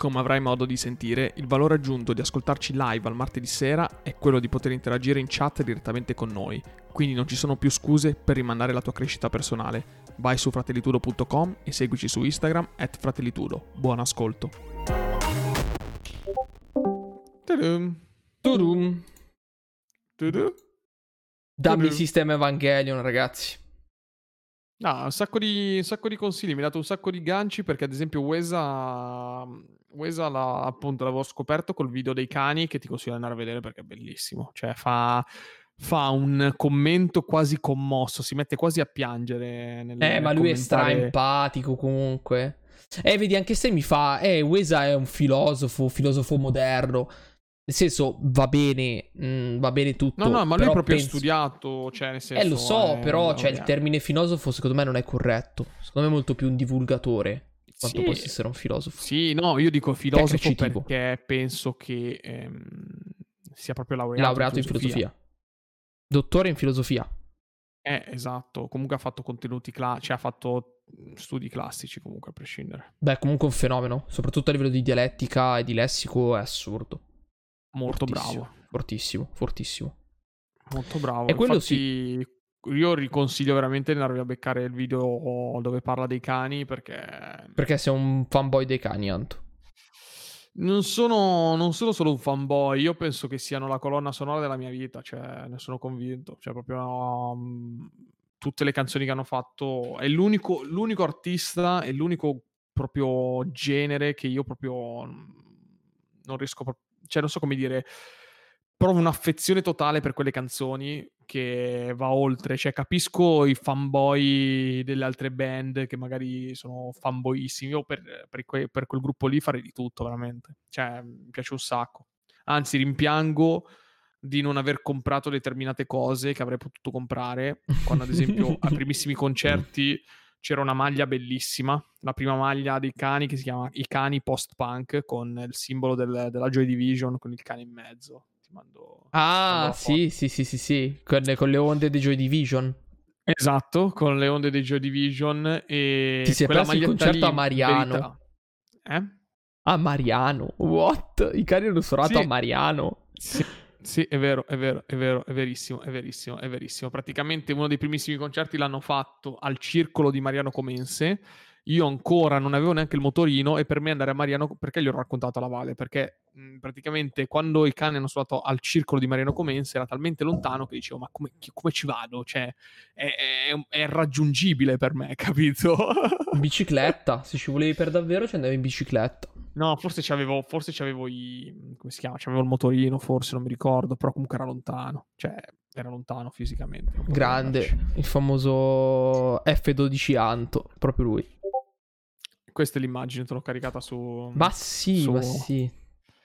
Come avrai modo di sentire, il valore aggiunto di ascoltarci live al martedì sera è quello di poter interagire in chat direttamente con noi, quindi non ci sono più scuse per rimandare la tua crescita personale. Vai su fratellitudo.com e seguici su Instagram at fratellitudo. Buon ascolto. Dammi. System Evangelion, ragazzi. Ah, un sacco, di, un sacco di consigli, mi ha dato un sacco di ganci perché ad esempio Wesa, Wesa l'ha, appunto l'avevo scoperto col video dei cani che ti consiglio di andare a vedere perché è bellissimo, cioè fa, fa un commento quasi commosso, si mette quasi a piangere nel, Eh, ma lui è stra commentare- empatico comunque. Eh, vedi, anche se mi fa, eh, Wesa è un filosofo, filosofo moderno. Nel senso, va bene, mm, va bene tutto. No, no, ma lui è proprio penso- studiato, cioè nel senso... Eh, lo so, è- però, cioè, il termine filosofo secondo me non è corretto. Secondo me è molto più un divulgatore di quanto Sì. possa essere un filosofo. Sì, no, io dico filosofo Tecnicitivo. perché penso che ehm, sia proprio laureato, Laureato in filosofia. Dottore in filosofia. Eh, esatto. Comunque ha fatto contenuti classici, cioè ha fatto mh, studi classici comunque a prescindere. Beh, comunque un fenomeno, soprattutto a livello di dialettica e di lessico, è assurdo. Molto Fortissimo, bravo, Fortissimo, fortissimo. molto bravo. E quello Infatti, io riconsiglio veramente di andarvi a beccare il video dove parla dei cani perché Perché sei un fanboy dei cani, Anto. non sono, non sono solo un fanboy, io penso che siano la colonna sonora della mia vita, cioè ne sono convinto. Cioè proprio mh, tutte le canzoni che hanno fatto, è l'unico, l'unico artista e l'unico proprio genere che io proprio mm, non riesco proprio, cioè non so come dire, provo un'affezione totale per quelle canzoni che va oltre, cioè capisco i fanboy delle altre band che magari sono fanboyissimi, io per, per que- per quel gruppo lì farei di tutto veramente, cioè mi piace un sacco, anzi rimpiango di non aver comprato determinate cose che avrei potuto comprare, quando ad esempio ai primissimi concerti c'era una maglia bellissima, la prima maglia dei cani che si chiama I cani post-punk con il simbolo del- della Joy Division con il cane in mezzo. Ti mando... Ah, sì, sì, sì, sì, sì. Con, con le onde di Joy Division. Esatto, con le onde dei Joy Division e Ti sei perso il concerto lì, a Mariano. Eh? Ah, Mariano. What? I cani hanno suonato Sì. a Mariano. Sì, sì, è vero, è vero, è vero, è verissimo, è verissimo, è verissimo. Praticamente uno dei primissimi concerti l'hanno fatto al circolo di Mariano Comense. Io ancora non avevo neanche il motorino e per me andare a Mariano, perché gli ho raccontato alla Valle? Perché mh, praticamente quando i cani hanno suonato al circolo di Mariano Comense era talmente lontano che dicevo, ma come, come ci vado? Cioè, è, è, è raggiungibile per me, capito? In bicicletta. Se ci volevi per davvero, ci andavi in bicicletta. No, forse c'avevo, forse c'avevo i. come si chiama? C'avevo il motorino, forse non mi ricordo, però comunque era lontano. Cioè, era lontano fisicamente. Grande. Il famoso F12 Anto. Proprio lui. Questa è l'immagine, te l'ho caricata su. Ma sì, su- ma sì.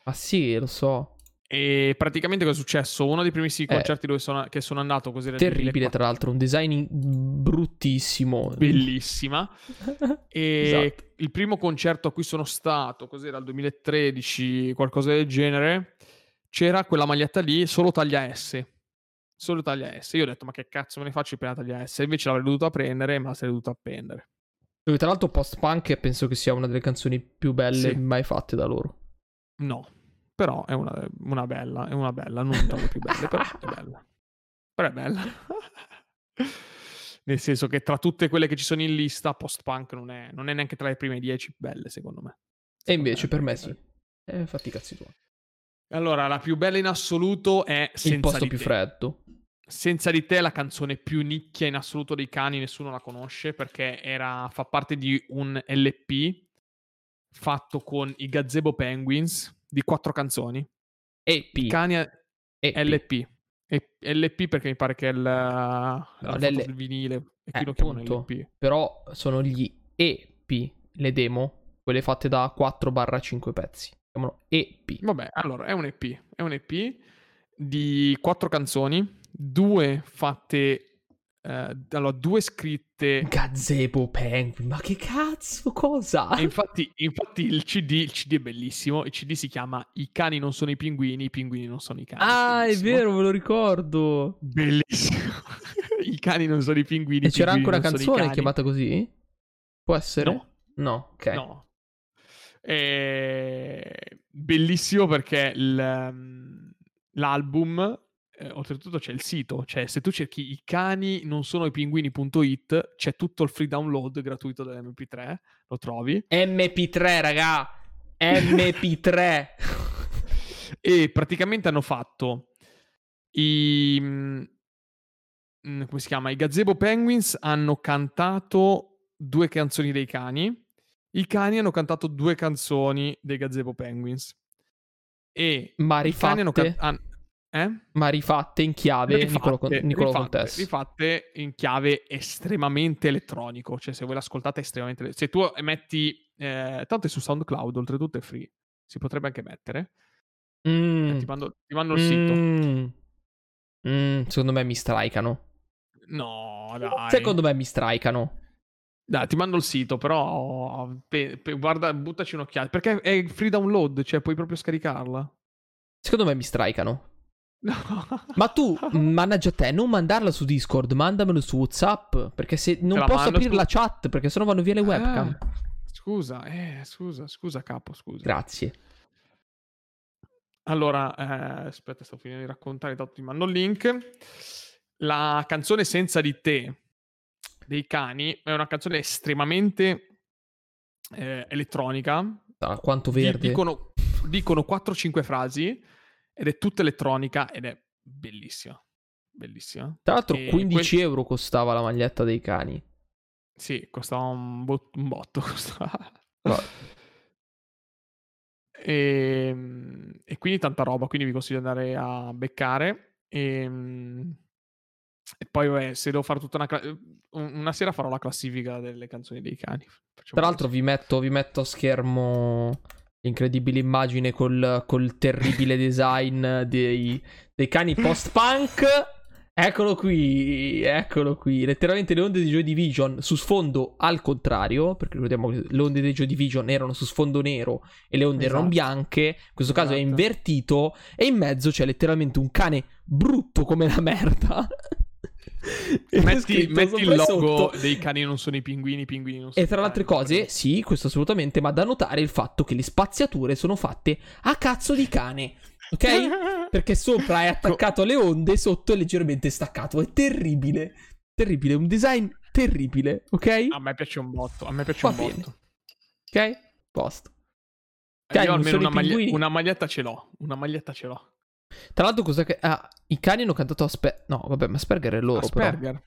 Ma sì, lo so. E praticamente cosa è successo? Uno dei primissimi Eh. concerti dove sono, che sono andato così Terribile, 2004. tra l'altro. Un design bruttissimo. Bellissima. E Esatto. il primo concerto a cui sono stato, cos'era il 2013, qualcosa del genere, c'era quella maglietta lì, solo taglia S. Solo taglia S. Io ho detto, ma che cazzo me ne faccio per la taglia S? Invece l'avrei dovuta prendere me la sarei dovuta appendere. Dove tra l'altro post-punk penso che sia una delle canzoni più belle Sì. mai fatte da loro. No, però è una, una bella, è una bella, non tra le più belle, però è bella. Però è bella. Nel senso che tra tutte quelle che ci sono in lista, post-punk non è, non è neanche tra le prime dieci belle, secondo me. E invece per me sì. Eh, fatti i cazzi tuoi. Allora, la più bella in assoluto è Il Senza posto di più te. freddo. Senza di te è la canzone più nicchia in assoluto dei cani, nessuno la conosce perché era, fa parte di un LP fatto con i Gazebo Penguins di quattro canzoni. EP. I cani EP. LP. E- LP perché mi pare che è il, l'L- del vinile e qui Eh, lo chiamano. LP. Però sono gli EP, le demo, quelle fatte da 4-5 pezzi. Chiamano EP. Vabbè, allora è un EP, è un EP di quattro canzoni, due fatte eh, allora, due scritte. Gazebo Penguin, ma che cazzo, cosa? Infatti, infatti il, CD, il CD è bellissimo. Il CD si chiama I cani non sono i pinguini, i pinguini non sono i cani. Ah, bellissimo. è vero, me lo ricordo. Bellissimo. I cani non sono i pinguini. E c'era anche una canzone chiamata così? Può essere? No. No, ok. No. Eh, bellissimo perché il, um, l'album, eh, oltretutto c'è il sito, cioè se tu cerchi i cani non sono i pinguini.it c'è tutto il free download gratuito dell'MP3, lo trovi. MP3, raga. MP3. e praticamente hanno fatto i... mm, come si chiama? I Gazebo Penguins hanno cantato due canzoni dei cani. I cani hanno cantato due canzoni dei Gazebo Penguins. E Ma i cani hanno rifatte? cantato. Eh? Ma rifatte in chiave Nicolo, Con- Nicolo rifatte, rifatte in chiave estremamente elettronico. Cioè, se voi l'ascoltate, è estremamente. Se tu metti. Eh, tanto è su SoundCloud, oltretutto è free. Si potrebbe anche mettere. Mm. Eh, ti, mando, ti mando il sito. Mm. Mm, secondo me mi strikano. No, dai. Secondo me mi strikano. Dai, ti mando il sito, però. pe- pe- guarda, buttaci un'occhiata. Perché è free download, cioè puoi proprio scaricarla. Secondo me mi strikano. No. Ma tu, mannaggia te, non mandarla su Discord, mandamelo su WhatsApp. Perché se non posso aprire su- la chat, perché sennò vanno via le webcam. Ah, scusa, eh, scusa, scusa, capo, scusa. Grazie. Allora, eh, aspetta, sto finendo di raccontare, intanto ti mando il link. La canzone Senza di te dei cani è una canzone estremamente eh, elettronica. Ah, quanto Di- verde. Dicono, dicono 4-5 frasi ed è tutta elettronica ed è bellissima. Bellissima. Tra l'altro, e 15 que- euro costava la maglietta dei cani. Sì, costava un, bot- un botto. costava. No. E, e quindi tanta roba, quindi vi consiglio di andare a beccare. E, e poi, vabbè, se devo fare tutta una... cla- una sera farò la classifica delle canzoni dei cani. Facciamo Tra l'altro, vi metto, vi metto a schermo l'incredibile immagine col, col terribile design dei, dei cani post-punk. Eccolo qui, eccolo qui. Letteralmente le onde di Joy Division su sfondo al contrario, perché ricordiamo che le onde di Joy Division erano su sfondo nero e le onde erano Esatto. bianche. In questo caso è Esatto. invertito e in mezzo c'è letteralmente un cane brutto come la merda. Metti, scritto metti il logo sotto, dei cani non sono i pinguini, i pinguini non sono e tra le altre cose, sì, questo assolutamente, ma da notare il fatto che le spaziature sono fatte a cazzo di cane. Ok? Perché sopra è attaccato alle onde, sotto è leggermente staccato. È terribile. Terribile, un design terribile, ok? A me piace un botto, a me piace Va un bene. botto. Ok? Posto. Cani Io almeno una, pinguini. una maglietta ce l'ho, una maglietta ce l'ho. Tra l'altro, cosa che. Ah, i cani hanno cantato Asper. No, vabbè, ma Asperger è loro, però. Asperger.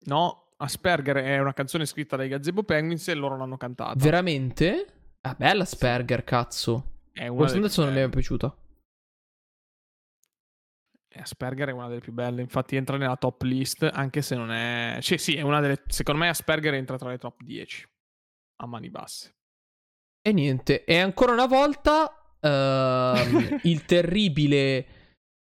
No, Asperger è una canzone scritta dai Gazebo Penguins e loro l'hanno cantata. Veramente? Ah, bella Asperger, cazzo. è una Questa adesso non mi è piaciuta. Eh, Asperger è una delle più belle, infatti entra nella top list, anche se non è... Sì, sì, è una delle... Secondo me Asperger entra tra le top 10, a mani basse. E niente, e ancora una volta ehm, il terribile...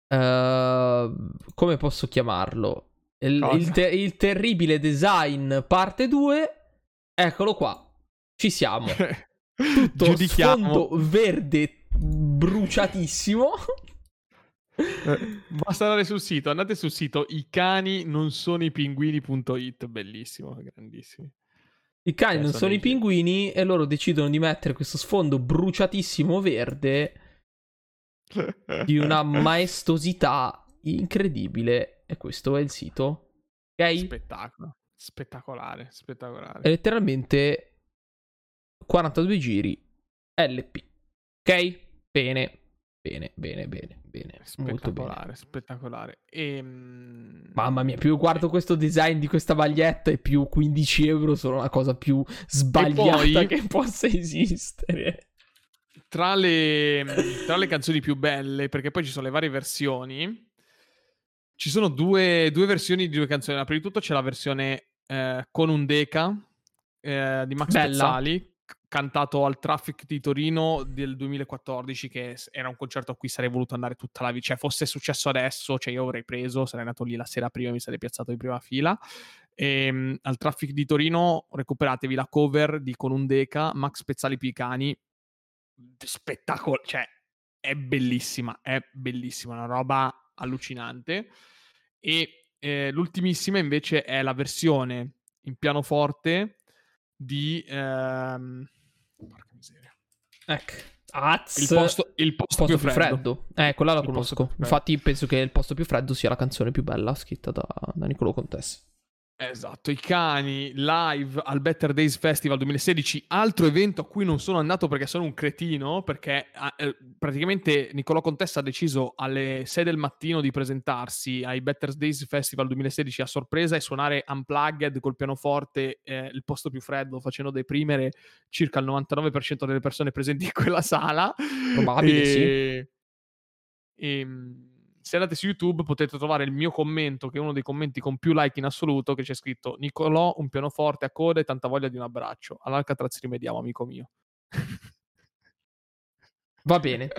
ehm, come posso chiamarlo? Il, il te- il terribile design parte 2. Eccolo qua. Ci siamo. Tutto sfondo verde bruciatissimo. Eh, Basta andare sul sito, andate sul sito i cani non sono i pinguini.it, bellissimo, grandissimi. I cani Cioè, non sono i pinguini e loro decidono di mettere questo sfondo bruciatissimo verde di una maestosità incredibile. E questo è il sito. Ok? Spettacolo, spettacolare, spettacolare. È letteralmente 42 giri LP. Ok? Bene. Bene, bene, bene, bene. Molto bene. Spettacolare, spettacolare. Ehm, Mamma mia, più guardo questo design di questa maglietta e più 15 euro sono la cosa più sbagliata poi- che possa esistere. Tra le, tra le canzoni più belle, perché poi ci sono le varie versioni, ci sono due, due versioni di due canzoni. Prima di tutto c'è la versione eh, con un Deca eh, di Max Bella. Pezzali, cantato al Traffic di Torino del 2014, che era un concerto a cui sarei voluto andare tutta la vita. Cioè, fosse successo adesso, cioè io avrei preso, sarei andato lì la sera prima, mi sarei piazzato in prima fila. E, um, al Traffic di Torino recuperatevi la cover di Con un Deca, Max Pezzali Picani. Spettacolo, cioè, è bellissima, è bellissima, una roba allucinante. E eh, l'ultimissima invece è la versione in pianoforte di... Ehm... Porca miseria. Ecco. Az, il posto, il posto, posto più, freddo. freddo. Eh, quella la il conosco. Infatti penso che il posto più freddo sia la canzone più bella scritta da, da Niccolò Contessa. Esatto, i cani live al Better Days Festival 2016, altro evento a cui non sono andato perché sono un cretino, perché eh, praticamente Niccolò Contessa ha deciso alle 6 del mattino di presentarsi ai Better Days Festival 2016 a sorpresa e suonare unplugged col pianoforte eh, il posto più freddo, facendo deprimere circa il 99% delle persone presenti in quella sala. Probabile, e... sì. E ehm, se andate su YouTube potete trovare il mio commento, che è uno dei commenti con più like in assoluto, che c'è scritto Nicolò, un pianoforte a coda e tanta voglia di un abbraccio. All'Alcatraz rimediamo, amico mio. Va bene.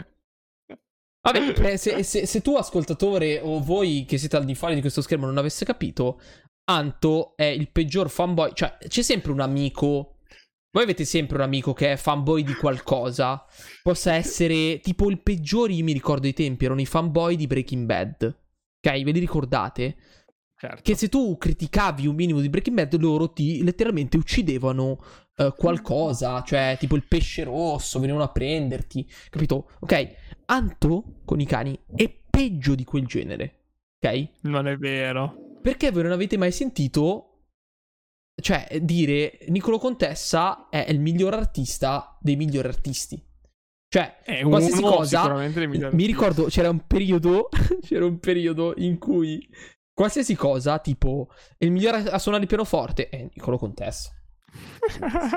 Vabbè, se, se, se, tu ascoltatore o voi che siete al di fuori di questo schermo non avesse capito, Anto è il peggior fanboy. Cioè, c'è sempre un amico voi avete sempre un amico che è fanboy di qualcosa. Possa essere tipo il peggiore, io mi ricordo i tempi, erano i fanboy di Breaking Bad. Ok, ve li ricordate? Certo. Che se tu criticavi un minimo di Breaking Bad, loro ti letteralmente uccidevano uh, qualcosa, cioè tipo il pesce rosso, venivano a prenderti, capito? Ok, Anto con i cani è peggio di quel genere, ok? Non è vero. Perché voi non avete mai sentito cioè, dire Nicolo Contessa è il miglior artista dei migliori artisti. Cioè, è qualsiasi uno, cosa. Mi ricordo c'era un periodo. c'era un periodo in cui qualsiasi cosa, tipo, il miglior a suonare il pianoforte è Nicolo Contessa.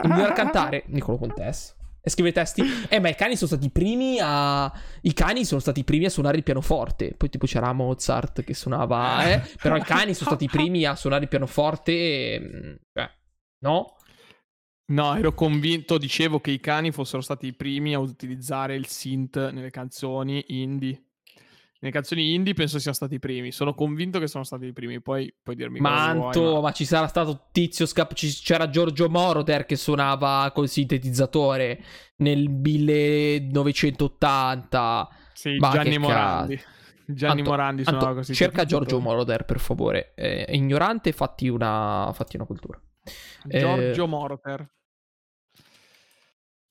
il miglior a cantare, Nicolo Contessa e scrive testi. Eh, ma i cani sono stati i primi a. I cani sono stati i primi a suonare il pianoforte. Poi, tipo, c'era Mozart che suonava, eh. Però i cani sono stati i primi a suonare il pianoforte. E... Mm, cioè, no? No, ero convinto, dicevo che i cani fossero stati i primi a utilizzare il synth nelle canzoni indie. Nelle canzoni indie penso siano stati i primi. Sono convinto che sono stati i primi. Poi puoi dirmi Manto, vuoi, ma... ma... ci sarà stato Tizio Scap. c'era Giorgio Moroder che suonava col sintetizzatore nel 1980. Sì, ma Gianni Morandi. Ca... Gianni Anto, Morandi suonava Anto, così. Cerca Giorgio Moroder, per favore. È ignorante, fatti una, fatti una cultura. Giorgio eh... Moroder.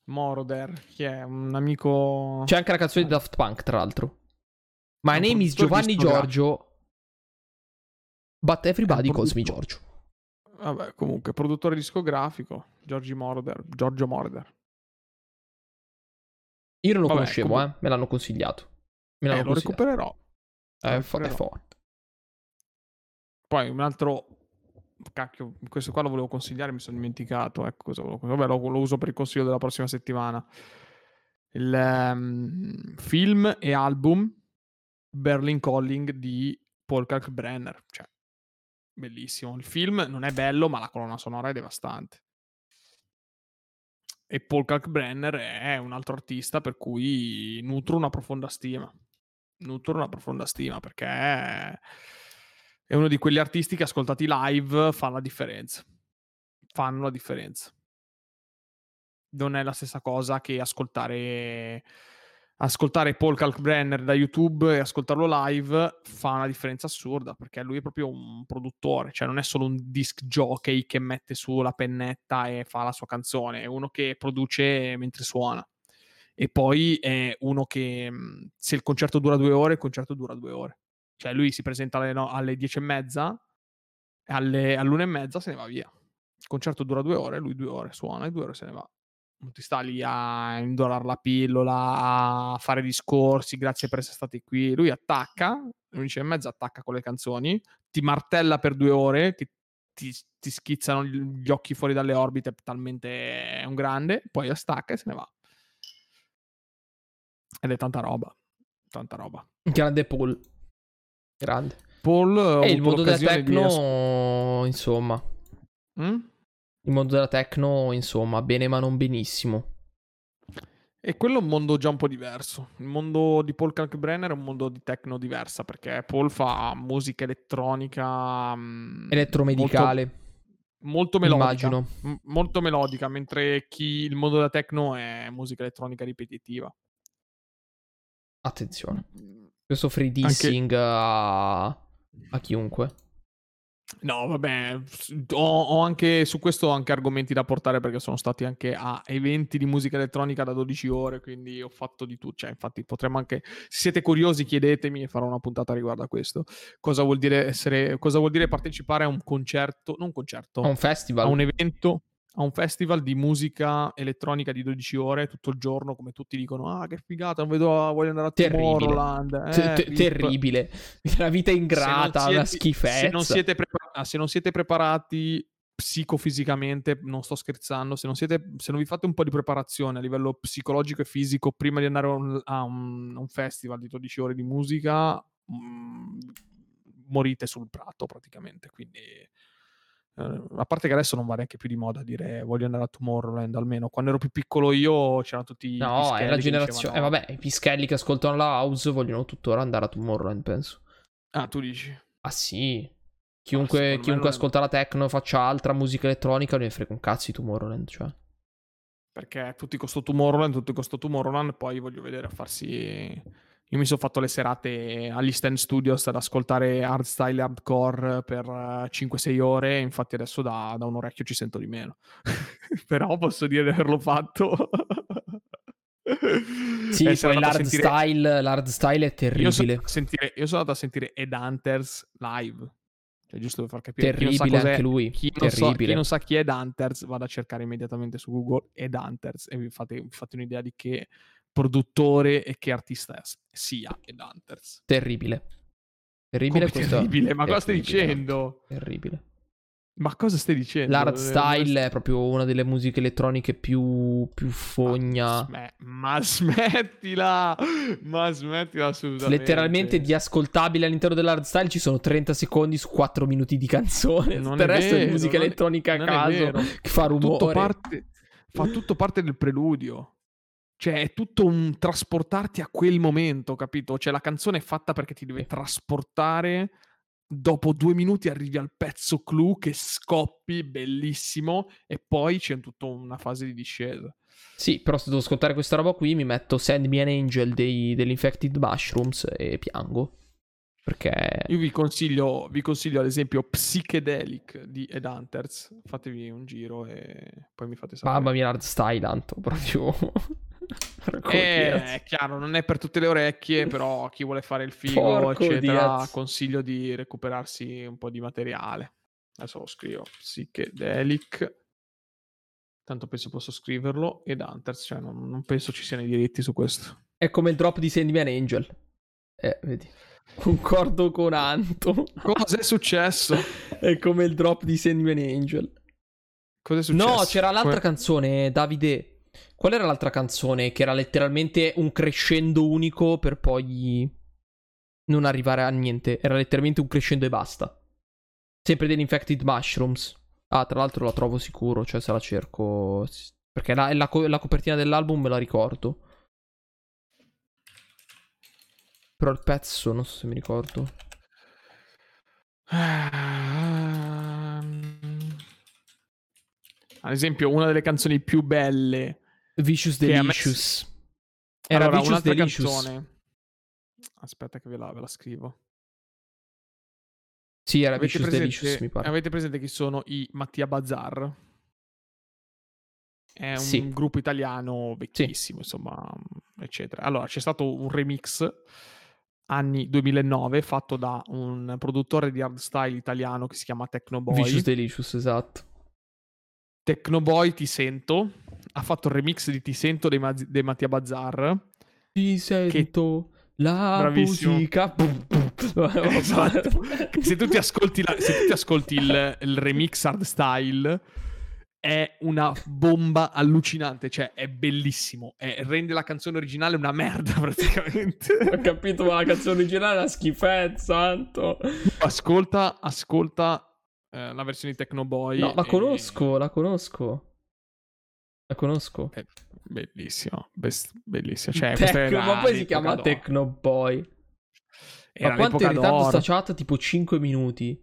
Moroder, che è un amico. C'è anche la canzone di Daft Punk, tra l'altro. My name is Giovanni Giorgio. But everybody calls me Giorgio. Vabbè, comunque, produttore discografico. Giorgi Moroder. Giorgio Moroder. Io non lo Vabbè, conoscevo, comunque... eh. Me l'hanno consigliato. Me l'hanno eh, lo recupererò. Eh, lo recupererò. È forte. Poi un altro cacchio, questo qua lo volevo consigliare, mi sono dimenticato. Ecco cosa volevo... Vabbè, lo, lo, uso per il consiglio della prossima settimana. Il um, film e album Berlin Calling di Paul Kalkbrenner. Cioè, bellissimo. Il film non è bello, ma la colonna sonora è devastante. E Paul Kalkbrenner è un altro artista per cui nutro una profonda stima. Nutro una profonda stima perché è uno di quegli artisti che ascoltati live fa la differenza. Fanno la differenza. Non è la stessa cosa che ascoltare ascoltare Paul Kalkbrenner da YouTube e ascoltarlo live fa una differenza assurda perché lui è proprio un produttore, cioè non è solo un disc jockey che mette su la pennetta e fa la sua canzone, è uno che produce mentre suona. E poi è uno che se il concerto dura due ore, il concerto dura due ore. Cioè lui si presenta alle, no, alle dieci e mezza, alle, all'una e mezza se ne va via. Il concerto dura due ore, lui due ore suona e due ore se ne va non ti sta lì a indorare la pillola, a fare discorsi, grazie per essere stati qui. Lui attacca, 11 e mezza attacca con le canzoni, ti martella per due ore, ti, ti, ti schizzano gli occhi fuori dalle orbite, talmente è un grande, poi stacca e se ne va. Ed è tanta roba, tanta roba. Grande Paul. Grande. Paul... E il mondo del techno, di... insomma. Mm? Il mondo della techno, insomma, bene ma non benissimo. E quello è un mondo già un po' diverso. Il mondo di Paul Kalkbrenner è un mondo di techno diversa perché Paul fa musica elettronica mm, elettromedicale. Molto, molto melodica. M- molto melodica, mentre chi il mondo della techno è musica elettronica ripetitiva. Attenzione. Questo free dissing Anche... a... a chiunque. No, vabbè, ho, ho, anche su questo ho anche argomenti da portare perché sono stati anche a eventi di musica elettronica da 12 ore, quindi ho fatto di tutto. Cioè, infatti, potremmo anche. Se siete curiosi, chiedetemi e farò una puntata riguardo a questo. Cosa vuol dire essere. Cosa vuol dire partecipare a un concerto? Non un concerto. A un festival. A un evento a un festival di musica elettronica di 12 ore tutto il giorno, come tutti dicono, ah che figata, non vedo, voglio andare a Tomorrowland. Eh, T- terribile, la vita ingrata, siete, una schifezza. Se non, siete prepar- ah, se non siete preparati psicofisicamente, non sto scherzando, se non, siete, se non vi fate un po' di preparazione a livello psicologico e fisico prima di andare a un, a un, un festival di 12 ore di musica, mh, mm, morite sul prato praticamente, quindi Uh, a parte che adesso non va neanche più di moda dire voglio andare a Tomorrowland almeno. Quando ero più piccolo io c'erano tutti no è la generazione eh vabbè i pischelli che ascoltano la house vogliono tuttora andare a Tomorrowland penso. Ah tu dici? Ah sì. Chiunque, ah, chiunque ascolta la techno faccia altra musica elettronica non ne frega un cazzo di Tomorrowland cioè. Perché tutti con sto Tomorrowland tutti con sto Tomorrowland poi voglio vedere a farsi io mi sono fatto le serate agli Stand Studios ad ascoltare hardstyle hardcore per 5-6 eh, ore, infatti adesso da, da, un orecchio ci sento di meno. Però posso dire di averlo fatto. sì, eh, poi l'hardstyle, sentire... l'hardstyle è terribile. Io sono, sentire... io sono, andato a sentire Ed Hunters live. Cioè, giusto per far capire. Terribile anche lui. Chi non, so, chi non, sa chi è Ed Hunters, vada a cercare immediatamente su Google Ed Hunters e vi fate, vi fate un'idea di che produttore e che artista sia Ed Hunters. Terribile. Terribile questo. Terribile, ma cosa stai dicendo? Terribile. Ma cosa stai dicendo? L'art style è proprio una delle musiche elettroniche più, più fogna. Ma, ma smettila! Ma smettila assolutamente. Letteralmente di ascoltabile all'interno dell'art style ci sono 30 secondi su 4 minuti di canzone. Non il resto vero, è musica elettronica a caso che fa rumore. Tutto parte, fa tutto parte del preludio. Cioè, è tutto un trasportarti a quel momento, capito? Cioè, la canzone è fatta perché ti deve trasportare. Dopo due minuti arrivi al pezzo clou che scoppi, bellissimo, e poi c'è tutta una fase di discesa. Sì, però se devo ascoltare questa roba qui mi metto Send Me an Angel dei, dell'Infected Mushrooms e piango. Perché... Io vi consiglio, vi consiglio ad esempio Psychedelic di Ed Hunters. Fatevi un giro e poi mi fate sapere. Mamma mia, hard style tanto, proprio... eh, è chiaro, non è per tutte le orecchie, però chi vuole fare il figo, Porco eccetera, Diaz. consiglio di recuperarsi un po' di materiale. Adesso lo scrivo, psychedelic. Tanto penso posso scriverlo. Ed Hunters, cioè non, non penso ci siano i diritti su questo. È come il drop di Sandman Angel. Eh, vedi. Concordo con Anto. Cos'è successo? è come il drop di Sandman Angel. Cos'è successo? No, c'era l'altra come... canzone, Davide. Qual era l'altra canzone che era letteralmente un crescendo unico per poi non arrivare a niente? Era letteralmente un crescendo e basta. Sempre degli Infected Mushrooms. Ah, tra l'altro la trovo sicuro, cioè se la cerco... Perché la, la, la copertina dell'album me la ricordo. Però il pezzo non so se mi ricordo. Ad esempio, una delle canzoni più belle Vicious Delicious. Me... Era allora, Vicious Delicious. Canzone... Aspetta che ve la, ve la, scrivo. Sì, era avete Vicious presente, Delicious, mi pare. Avete presente chi sono i Mattia Bazar? È un sì. gruppo italiano vecchissimo, sì. insomma, eccetera. Allora, c'è stato un remix anni 2009 fatto da un produttore di hardstyle italiano che si chiama Tecnoboy. Vicious Delicious, esatto. Tecnoboy Ti Sento ha fatto il remix di Ti Sento dei, Ma- dei Mattia Bazzar. Ti sento che... la Bravissimo. musica. esatto. se tu ti ascolti, la... se tu ti ascolti il, il remix hardstyle è una bomba allucinante, cioè è bellissimo, è, rende la canzone originale una merda praticamente. Ho capito, ma la canzone originale è una schifezza, santo. Ascolta, ascolta eh, la versione di Tecnoboy. No, la e- conosco, la conosco. La conosco. È bellissimo, best- bellissimo. Cioè, Tecno, ma poi si chiama d'oro. Tecnoboy. Era ma quanto è in ritardo d'oro. sta chat? Tipo 5 minuti.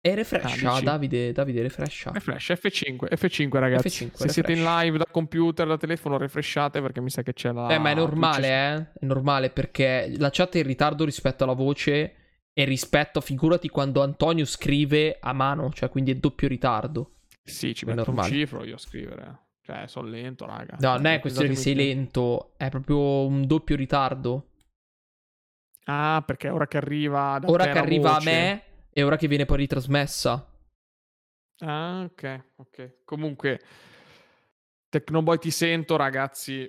E refrescia, Ah? Davide, Davide, refrescia. Refresh F5, F5 ragazzi. F5, Se siete in refresh. live da computer, da telefono, refreshate perché mi sa che c'è la Eh, ma è normale, eh? È normale perché la chat è in ritardo rispetto alla voce e rispetto, figurati quando Antonio scrive a mano, cioè quindi è doppio ritardo. Sì, ci metto un cifro io a scrivere. Cioè, sono lento, raga. No, non è questione che sei lento, è proprio un doppio ritardo. Ah, perché ora che arriva Ora che arriva voce- a me e ora che viene poi ritrasmessa. Ah, ok, ok. Comunque, Tecnoboy ti sento, ragazzi.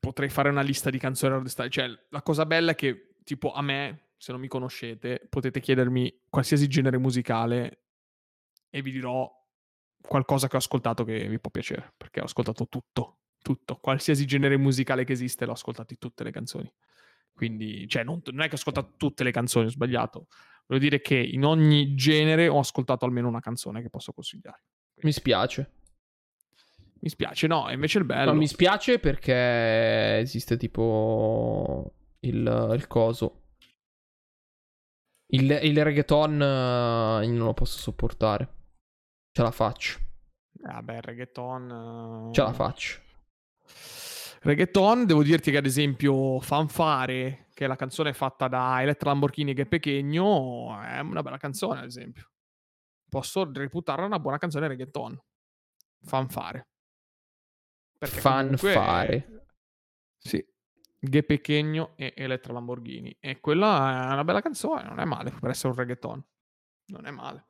Potrei fare una lista di canzoni arrestate. Cioè, la cosa bella è che, tipo, a me, se non mi conoscete, potete chiedermi qualsiasi genere musicale e vi dirò qualcosa che ho ascoltato che vi può piacere. Perché ho ascoltato tutto, tutto. Qualsiasi genere musicale che esiste, l'ho ascoltato in tutte le canzoni. Quindi, cioè, non, non è che ho ascoltato tutte le canzoni, ho sbagliato. Voglio dire che in ogni genere ho ascoltato almeno una canzone che posso consigliare. Mi spiace. Mi spiace, no, invece il bello. No, mi spiace perché esiste tipo il, il coso. Il, il reggaeton io non lo posso sopportare. Ce la faccio. Vabbè, il reggaeton. eh, Ce la faccio. Reggaeton, devo dirti che ad esempio Fanfare, che è la canzone fatta da Elettra Lamborghini e Che Pechegno, è una bella canzone, ad esempio. Posso reputarla una buona canzone reggaeton. Fanfare. Perché comunque- Fanfare. Sì. Che Pechegno e Elettra Lamborghini. E quella è una bella canzone, non è male per essere un reggaeton. Non è male.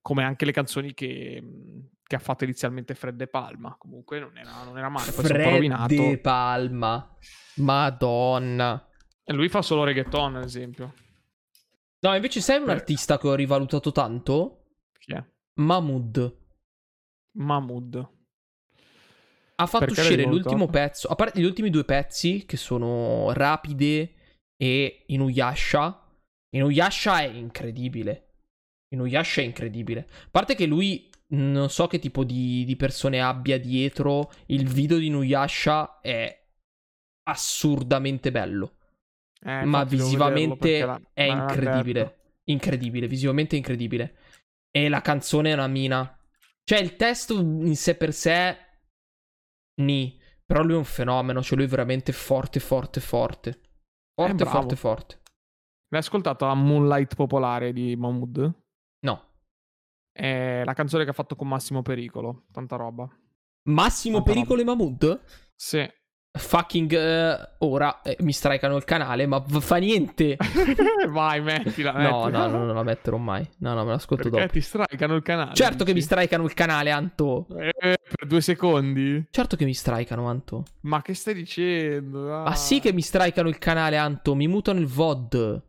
Come anche le canzoni che, che ha fatto inizialmente Fred De Palma. Comunque non era, non era male. Poi si è un po' Fred rovinato. De Palma. Madonna. E lui fa solo reggaeton, ad esempio. No, invece sai un artista che ho rivalutato tanto? Chi è? Mahmood. Mahmood. Ha fatto Perché uscire l'ultimo pezzo, a parte gli ultimi due pezzi che sono Rapide e Inuyasha. Inuyasha è incredibile. Inuyasha è incredibile. A parte che lui non so che tipo di, di persone abbia dietro, il video di Inuyasha è assurdamente bello. Eh, ma visivamente è l'ha incredibile. Incredibile, visivamente incredibile. E la canzone è una mina. Cioè, il testo in sé per sé. Ni. Però lui è un fenomeno. Cioè, lui è veramente forte, forte, forte. Forte, bravo. forte, forte. L'hai ascoltato la Moonlight popolare di Mahmood? È la canzone che ha fatto con Massimo Pericolo. Tanta roba. Massimo Tanta Pericolo e Mahmood? Sì. Fucking. eh, ora eh, mi strikano il canale, ma v- fa niente. Vai, mettila. no, mettila. no, no, non la metterò mai. No, no, me l'ascolto Perché dopo. ti strikano il canale. Certo che mi dici? strikano il canale, Anto. Eh, per due secondi? Certo che mi strikano, Anto. Ma che stai dicendo? Ma Ah. sì che mi strikano il canale, Anto. Mi mutano il VOD.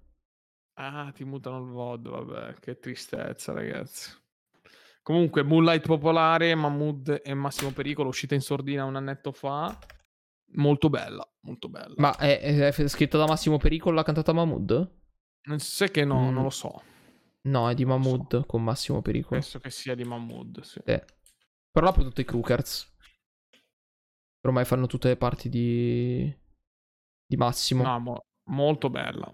Ah, ti mutano il VOD, vabbè, che tristezza, ragazzi. Comunque, Moonlight popolare, Mahmood e Massimo Pericolo, uscita in sordina un annetto fa. Molto bella, molto bella. Ma è, è- è scritto da Massimo Pericolo l'ha cantata Mahmood? Non sai che no, Mm. non lo so. No, è di lo so. Mahmood con Massimo Pericolo. Penso che sia di Mahmood, sì. Eh. Però l'ha prodotto i Crookers. Ormai fanno tutte le parti di. di Massimo. No, mo- molto bella.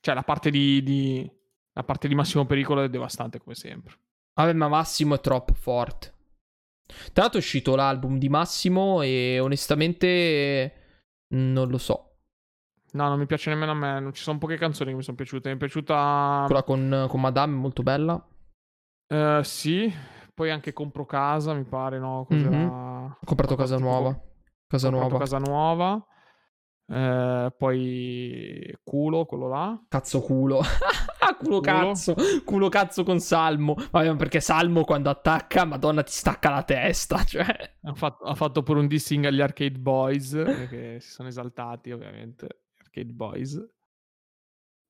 Cioè, la parte di, di- la parte di Massimo Pericolo è devastante, come sempre. Vabbè, ma Massimo è troppo forte. Tra l'altro è uscito l'album di Massimo e onestamente non lo so. No, non mi piace nemmeno a me. Non ci sono poche canzoni che mi sono piaciute. Mi è piaciuta. Quella con, con Madame è molto bella. Eh, sì. Poi anche compro casa, mi pare, no? Cos'era? Mhm. Ho comprato casa nuova. Casa nuova. casa nuova. Eh, poi culo, quello là. Cazzo culo. culo Culo. cazzo. Culo cazzo con Salmo. Vabbè, ma perché Salmo quando attacca, madonna, ti stacca la testa. Cioè. Ha fatto, ha fatto pure un dissing agli Arcade Boys, eh, che si sono esaltati, ovviamente. Arcade Boys.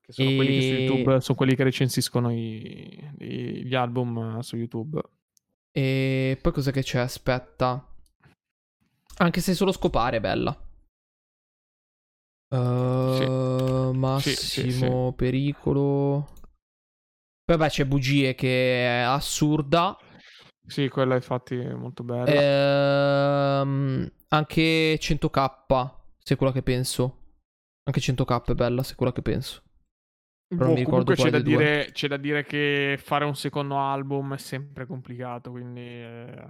Che sono quelli che su E- YouTube sono quelli che recensiscono i- i- gli album eh, su YouTube. E poi cos'è che c'è? Aspetta. Anche se solo scopare è bella. Uh, Sì, Massimo sì, sì. Pericolo. Poi beh, c'è Bugie che è assurda. Sì, quella infatti è molto bella. Ehm, anche 100k, se quella che penso. Anche 100k è bella, se quella che penso. Però Boh, mi ricordo comunque c'è da, dire, c'è da dire che fare un secondo album è sempre complicato, quindi è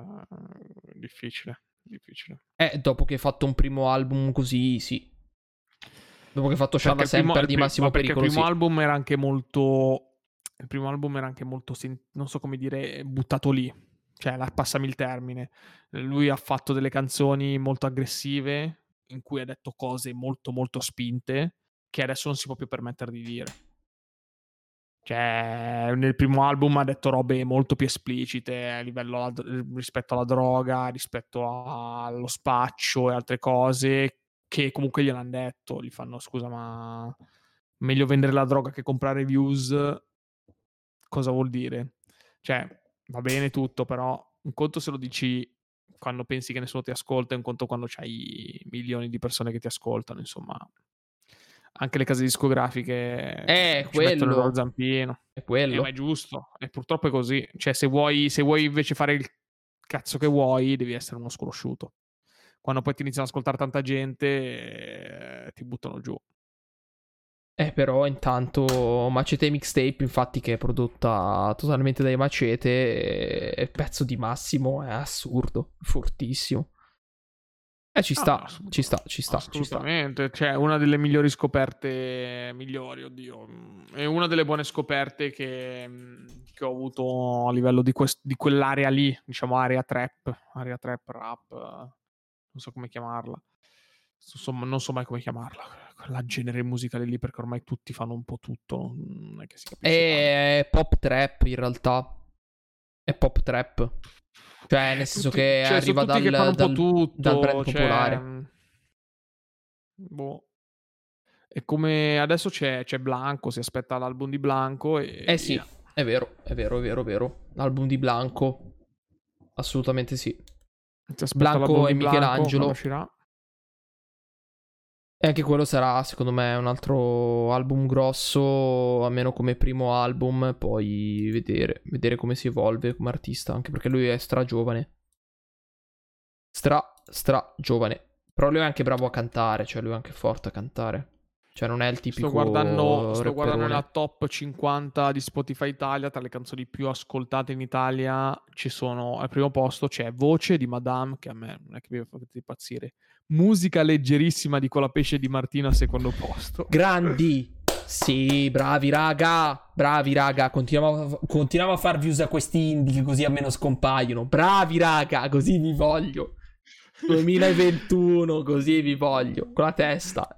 difficile, difficile. Eh, dopo che hai fatto un primo album così, sì. Dopo che hai fatto Perché Semper il di Massimo ma perché Pericolo, il primo sì. album era anche molto il primo album era anche molto non so come dire buttato lì. Cioè la- passami il termine. Lui ha fatto delle canzoni molto aggressive in cui ha detto cose molto molto spinte che adesso non si può più permettere di dire. Cioè nel primo album ha detto robe molto più esplicite a livello rispetto alla droga rispetto allo spaccio e altre cose che comunque gliel'hanno detto gli fanno scusa ma meglio vendere la droga che comprare views, cosa vuol dire? Cioè, va bene tutto, però un conto se lo dici quando pensi che nessuno ti ascolta, e un conto quando c'hai milioni di persone che ti ascoltano, insomma. Anche le case discografiche Eh, ci mettono il quello. loro zampino. È Eh, quello. ma è giusto, e purtroppo è così. Cioè, se vuoi, se vuoi invece fare il cazzo che vuoi, devi essere uno sconosciuto. Quando poi ti iniziano ad ascoltare tanta gente, eh, ti buttano giù. Eh, però intanto Macete Mixtape, infatti, che è prodotta totalmente dai Macete, è pezzo di Massimo, è assurdo, fortissimo. Eh, ci sta, Ah, ci sta, ci sta, ci sta. Assolutamente, cioè una delle migliori scoperte, migliori, oddio, mm, è una delle buone scoperte che, mm, che ho avuto a livello di, quest- di quell'area lì, diciamo area trap, area trap rap, non so come chiamarla, insomma non so mai come chiamarla, quella genere musicale lì perché ormai tutti fanno un po' tutto, non è che si capisce È pop trap, in realtà. È pop trap. Cioè, nel senso Tutti- che cioè, arriva dal, che dal- tutto, dal brand cioè, popolare. boh. E come adesso c'è, c'è Blanco, si aspetta l'album di Blanco e Eh sì, è vero, è vero, è vero, è vero. L'album di Blanco. Assolutamente sì. Blanco e Blanco, Michelangelo. E anche quello sarà, secondo me, un altro album grosso, almeno come primo album, poi vedere, vedere come si evolve come artista, anche perché lui è stra giovane. Stra, stra giovane. Però lui è anche bravo a cantare, cioè lui è anche forte a cantare. Cioè non è il tipico Sto guardando, sto guardando la top 50 di Spotify Italia, tra le canzoni più ascoltate in Italia ci sono, al primo posto c'è Voce di Madame, che a me non è che mi fa impazzire, Musica leggerissima di Colapesce di Martino al secondo posto. Grandi! Sì, bravi raga, bravi raga, continuiamo a, continuiamo a far views a questi indie che così almeno scompaiono. Bravi raga, così vi voglio. 2021, così vi voglio, con la testa.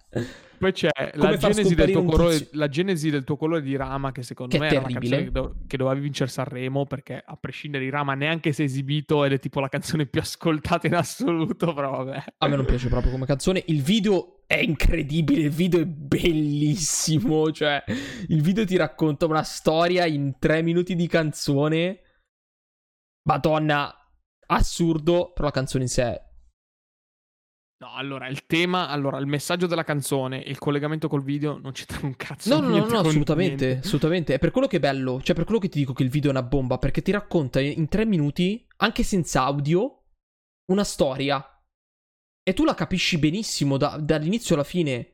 Poi c'è la genesi, colore, la genesi del tuo colore di Rama, che secondo Che è me la terribile. canzone che, do- che doveva vincere Sanremo, perché a prescindere di Rama neanche si è esibito ed è tipo la canzone più ascoltata in assoluto, però vabbè. A me non piace proprio come canzone. Il video è incredibile, il video è bellissimo. Cioè, il video ti racconta una storia in tre minuti di canzone. Madonna, assurdo, però la canzone in sé è No, allora, il tema, allora, il messaggio della canzone e il collegamento col video non c'entrano un cazzo. No, no, no, no, assolutamente, niente. assolutamente. È per quello che è bello, cioè per quello che ti dico che il video è una bomba, perché ti racconta in tre minuti, anche senza audio, una storia. E tu la capisci benissimo da- dall'inizio alla fine,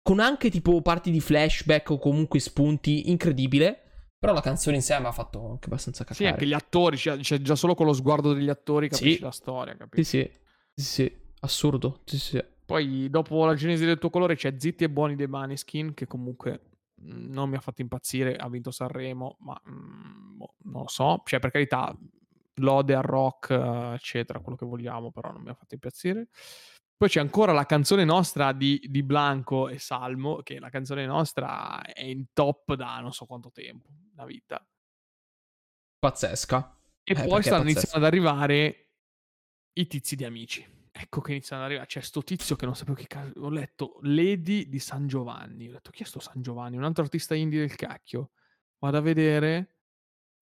con anche tipo parti di flashback o comunque spunti, incredibile. Però la canzone in sé mi ha fatto anche abbastanza Sì, cacare. anche gli attori, cioè, cioè, già solo con lo sguardo degli attori capisci Sì. la storia, Sì, capisci? sì, sì, sì, assurdo, sì, sì. Poi dopo la genesi del tuo colore c'è Zitti e Buoni dei Maneskin, che comunque mh, non mi ha fatto impazzire, ha vinto Sanremo, ma mh, boh, non lo so, cioè per carità, lode al rock, eh, eccetera, quello che vogliamo, però non mi ha fatto impazzire. Poi c'è ancora la canzone nostra di, di Blanco e Salmo, che la canzone nostra è in top da non so quanto tempo, una vita. Pazzesca. E Eh, poi stanno iniziando ad arrivare i tizi di amici. Ecco che iniziano ad arrivare. C'è sto tizio che non sapevo che cazzo. Ho letto Lady di San Giovanni. Ho detto chi è sto San Giovanni? Un altro artista indie del cacchio. Vado a vedere.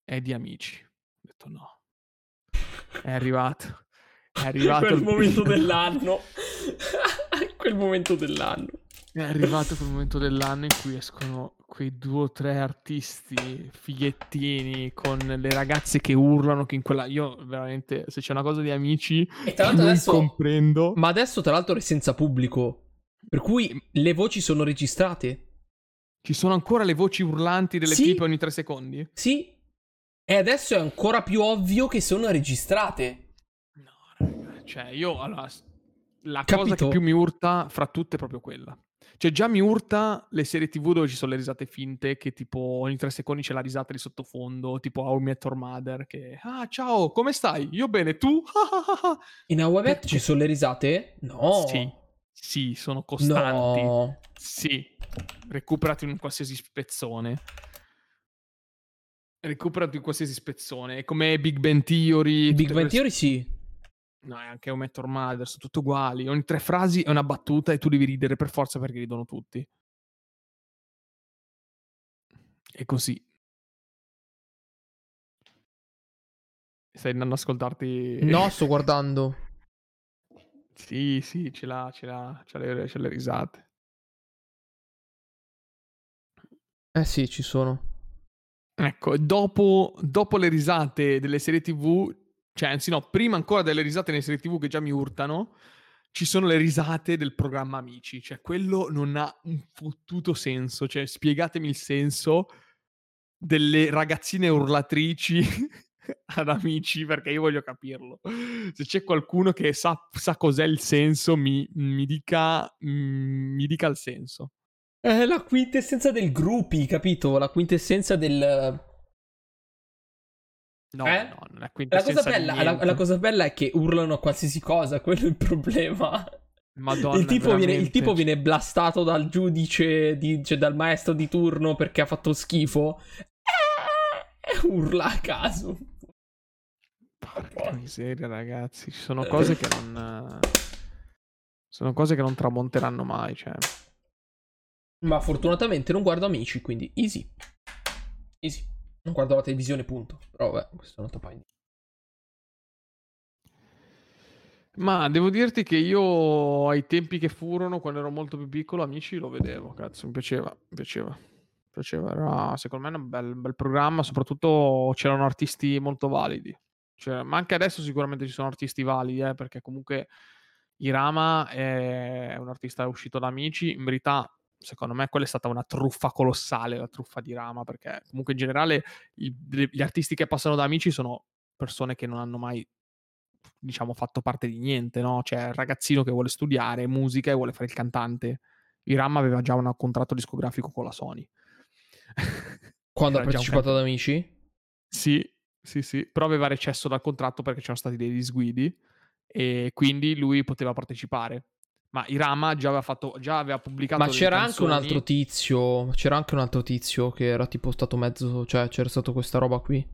È di amici. Ho detto no. È arrivato. È arrivato Quel il momento dell'anno. Quel momento dell'anno. È arrivato quel momento dell'anno in cui escono quei due o tre artisti fighettini con le ragazze che urlano che in quella io veramente se c'è una cosa di amici e tra l'altro non adesso comprendo. Ma adesso tra l'altro è senza pubblico. Per cui le voci sono registrate? Ci sono ancora le voci urlanti delle Sì. tipe ogni tre secondi? Sì. E adesso è ancora più ovvio che sono registrate. No raga cioè io allora la Capito? cosa che più mi urta fra tutte è proprio quella cioè già mi urta le serie tv dove ci sono le risate finte che tipo ogni tre secondi c'è la risata di sottofondo tipo How I Met Your Mother che ah ciao come stai io bene tu in How I Met ci sono le risate? no Sì, sì, sono costanti. no Sì, recuperati in qualsiasi spezzone. Recuperati in qualsiasi spezzone. È come Big Bang Theory. Big Bang quelle- Theory sì No, è anche un Your Mother, sono tutte uguali. Ogni tre frasi è una battuta e tu devi ridere per forza perché ridono tutti. È così. Stai andando ad ascoltarti... no sto guardando Sì, sì, ce l'ha, ce l'ha, ce l'ha, ce l'ha le risate. eh sì ci sono Ecco, dopo, dopo le risate delle serie TV, cioè anzi no, prima ancora delle risate nelle serie TV che già mi urtano, ci sono le risate del programma Amici, cioè quello non ha un fottuto senso, cioè spiegatemi il senso delle ragazzine urlatrici ad Amici perché io voglio capirlo. Se c'è qualcuno che sa, sa cos'è il senso, mi, mi dica, mm, mi dica il senso. È la quintessenza del gruppi, capito? La quintessenza del... No, Eh? no, non è La quintessenza cosa, bella, la, la cosa bella è che urlano a qualsiasi cosa, quello è il problema. Madonna, il, tipo viene, il tipo viene blastato dal giudice, di- cioè dal maestro di turno perché ha fatto schifo. E urla a caso. Porca miseria, ragazzi. Ci sono cose che non. Sono cose che non tramonteranno mai. Cioè. Ma fortunatamente non guardo amici, quindi easy. Easy. Non guardo la televisione, punto. Però vabbè, questo è un altro paio. Ma devo dirti che io ai tempi che furono, quando ero molto più piccolo, amici lo vedevo. Cazzo, mi piaceva. Mi piaceva. Mi piaceva. Era secondo me un bel, bel programma. Soprattutto c'erano artisti molto validi. Cioè, ma anche adesso sicuramente ci sono artisti validi, eh, perché comunque Irama è un artista uscito da Amici. In verità, secondo me, quella è stata una truffa colossale, la truffa di Rama, perché comunque in generale i- gli artisti che passano da Amici sono persone che non hanno mai, diciamo, fatto parte di niente, no? Cioè, il ragazzino che vuole studiare musica e vuole fare il cantante. Irama aveva già un contratto discografico con la Sony. Quando ha già un partecipato ad amici? sì, sì, sì, però aveva recesso dal contratto perché c'erano stati dei disguidi e quindi lui poteva partecipare. Ma Irama già aveva, fatto, già aveva pubblicato Ma c'era anche un canzoni. altro tizio. C'era anche un altro tizio che era tipo stato mezzo. Cioè, c'era stato questa roba qui.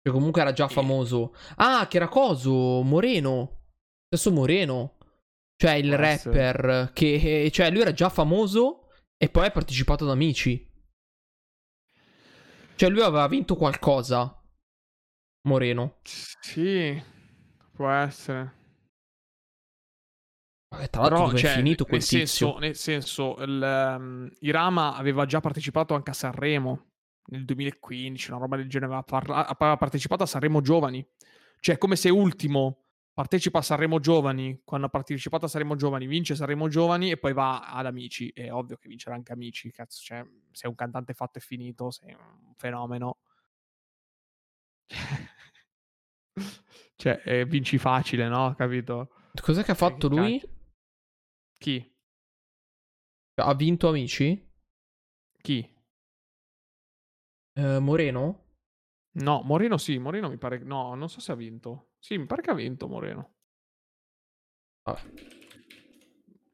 Che comunque era già E- famoso. Ah, che era coso? Moreno. Stesso Moreno. Cioè, il essere. rapper. Che. Cioè, lui era già famoso. E poi ha partecipato ad Amici. Cioè, lui aveva vinto qualcosa. Moreno. Sì, può essere. Eh, Tra l'altro, Però, cioè, è finito quel nel tizio? senso, nel senso il, ehm, Irama aveva già partecipato anche a Sanremo nel 2015, una roba del genere, aveva, parla- aveva partecipato a Sanremo Giovani. Cioè, come se ultimo partecipa a Sanremo Giovani, quando ha partecipato a Sanremo Giovani, vince Sanremo Giovani e poi va ad Amici. È ovvio che vincerà anche Amici, cazzo, cioè, sei un cantante fatto e finito, sei un fenomeno. cioè, eh, vinci facile, no? Capito? Cos'è che ha fatto che lui? Chi? Ha vinto Amici? Chi? Eh, Moreno? No, Moreno sì, Moreno mi pare... No, non so se ha vinto. Sì, mi pare che ha vinto Moreno. Vabbè.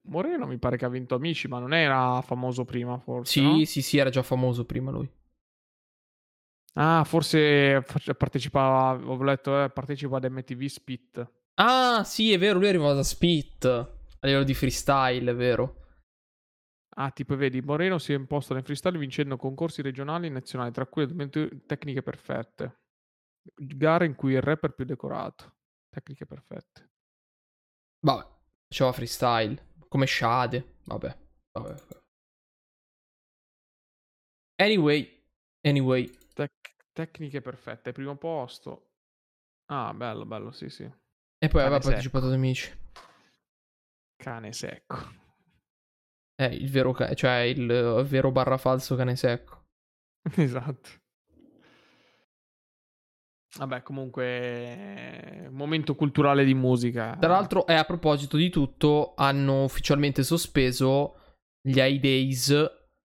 Moreno mi pare che ha vinto Amici, ma non era famoso prima, forse, Sì, no? sì, sì, era già famoso prima lui. Ah, forse partecipava... Ho letto, eh, partecipa ad MTV Spit. Ah, sì, è vero, lui è arrivato da Spit. A livello di freestyle, vero. Ah, tipo, vedi, Moreno si è imposto nel freestyle vincendo concorsi regionali e nazionali, tra cui tecniche perfette. Gare in cui il rapper più decorato. Tecniche perfette. Vabbè, faceva freestyle. Come Shade. Vabbè, Vabbè. Anyway, anyway. Tec- tecniche perfette, primo posto. Ah, bello, bello, sì, sì. E poi aveva partecipato ad amici. Cane secco. Eh, il vero, ca- cioè il eh, vero barra falso cane secco. esatto. Vabbè, comunque, eh, momento culturale di musica. Tra l'altro, e a proposito di tutto, hanno ufficialmente sospeso gli high days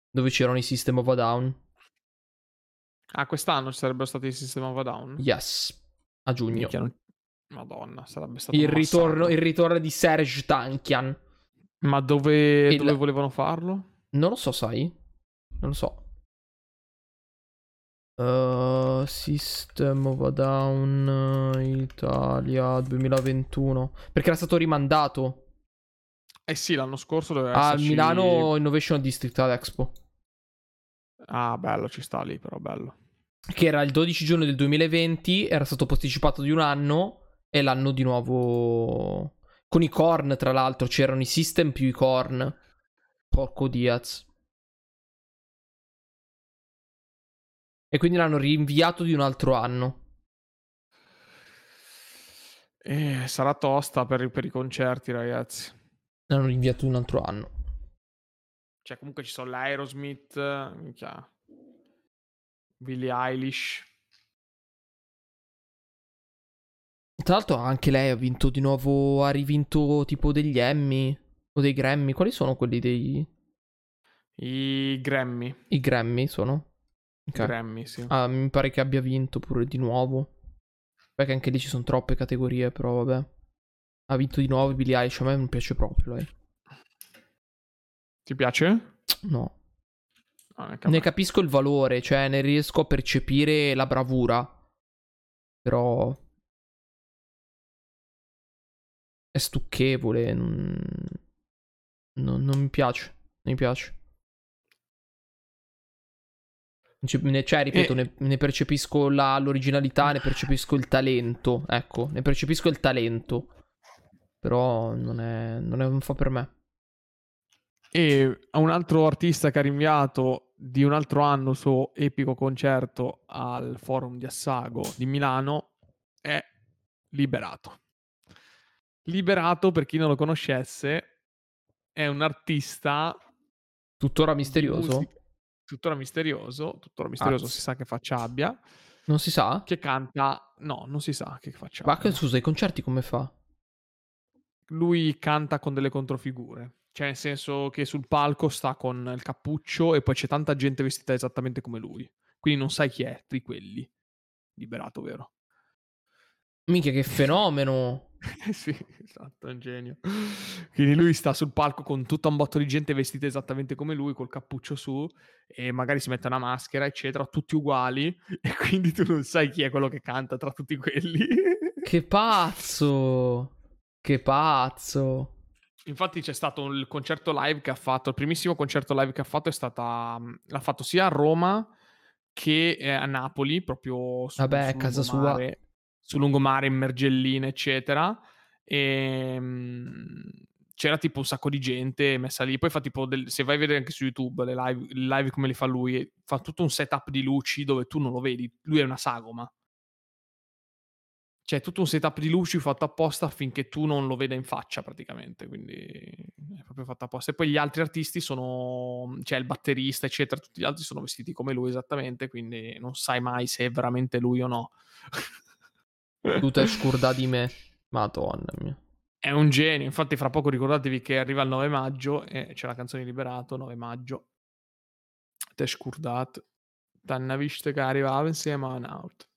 dove c'erano i System of a Down. Ah, quest'anno ci sarebbero stati il sistema of a down? Yes, a giugno. Minchia, non- Madonna, sarebbe stato Il ritorno, il ritorno di Serge Tankian. Ma dove, Il- dove volevano farlo? Non lo so, sai? Non lo so. Uh, System of a Down uh, Italia 2021. Perché era stato rimandato Eh sì, l'anno scorso doveva a esserci... Milano Innovation District ad Expo. Ah, bello, ci sta lì, però bello. Che era il 12 giugno del 2020. Era stato posticipato di un anno. E l'anno di nuovo. Con i corn, tra l'altro. C'erano i system più i corn. Porco Diaz. E quindi l'hanno rinviato di un altro anno. Eh, sarà tosta per, per i concerti, ragazzi. L'hanno rinviato di un altro anno. Cioè, comunque ci sono l'Aerosmith, minchia, Billie Eilish. Tra l'altro anche lei ha vinto di nuovo. Ha rivinto tipo degli Emmy. O dei Grammy. Quali sono quelli dei. I Grammy. I Grammy sono? Ok. Grammy, sì. Ah, mi pare che abbia vinto pure di nuovo. Perché anche lì ci sono troppe categorie, però vabbè. Ha vinto di nuovo Billie Eilish, a me non piace proprio lei. Ti piace? No. No, neanche a Ne capisco il valore, cioè ne riesco a percepire la bravura. Però... È stucchevole, non... Non, non mi piace, non mi piace. Cioè, ripeto, E- ne, ne percepisco la- l'originalità, ne percepisco il talento. Ecco, ne percepisco il talento. Però non è, non è- non fa per me. E un altro artista che ha rinviato di un altro anno il suo epico concerto al Forum di Assago di Milano è Liberato. Liberato, per chi non lo conoscesse, è un artista Tuttora misterioso? musica- tuttora misterioso, tuttora misterioso, Azz. si sa che faccia abbia, Non si sa? che canta, no, non si sa che faccia Ma che- scusa, i concerti come fa? lui canta con delle controfigure. Cioè, nel senso che sul palco sta con il cappuccio e poi c'è tanta gente vestita esattamente come lui. Quindi non sai chi è di quelli. Liberato, vero? Minchia, che fenomeno! sì, esatto, è un genio. Quindi lui sta sul palco con tutta un botto di gente vestita esattamente come lui, col cappuccio su, e magari si mette una maschera, eccetera, tutti uguali, e quindi tu non sai chi è quello che canta tra tutti quelli. Che pazzo! Che pazzo! Infatti c'è stato il concerto live che ha fatto, il primissimo concerto live che ha fatto è stata, l'ha fatto sia a Roma che eh, a Napoli, proprio su, Vabbè, sul casa sua. Sul lungomare in Mergelline, eccetera. E mm, c'era tipo un sacco di gente messa lì. Poi fa tipo, del- se vai a vedere anche su YouTube le live, il live come li fa lui, fa tutto un setup di luci dove tu non lo vedi, lui è una sagoma. C'è tutto un setup di luci fatto apposta affinché tu non lo veda in faccia praticamente, quindi è proprio fatto apposta. E poi gli altri artisti sono, c'è il batterista, eccetera, tutti gli altri sono vestiti come lui esattamente, quindi non sai mai se è veramente lui o no. Tu te scurda di me. Madonna mia. È un genio, infatti fra poco ricordatevi che arriva il 9 maggio e c'è la canzone Liberato, 9 maggio. Te scordat. T'hanno visto che arrivava insieme a un out.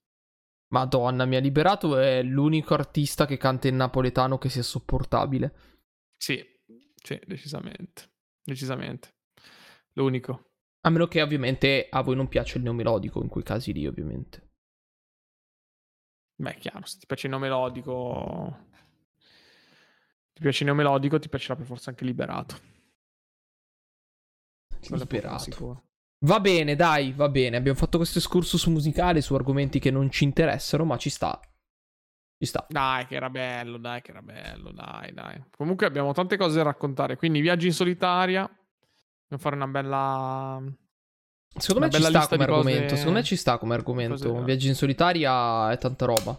Madonna mia, Liberato è l'unico artista che canta in napoletano che sia sopportabile. Sì, sì, decisamente. Decisamente. L'unico. A meno che ovviamente a voi non piace il neomelodico, in quei casi lì ovviamente. Beh, chiaro, se ti piace il nome melodico... Ti piace il nome melodico, ti piacerà per forza anche Liberato. Liberato. Va bene, dai, va bene. Abbiamo fatto questo excursus musicale su argomenti che non ci interessano, ma ci sta. Ci sta. Dai, che era bello, dai, che era bello, dai, dai. Comunque abbiamo tante cose da raccontare, quindi viaggi in solitaria, Dobbiamo fare una bella Secondo me ci bella sta come argomento. cose Secondo me ci sta come cose argomento. Viaggi in solitaria è tanta roba.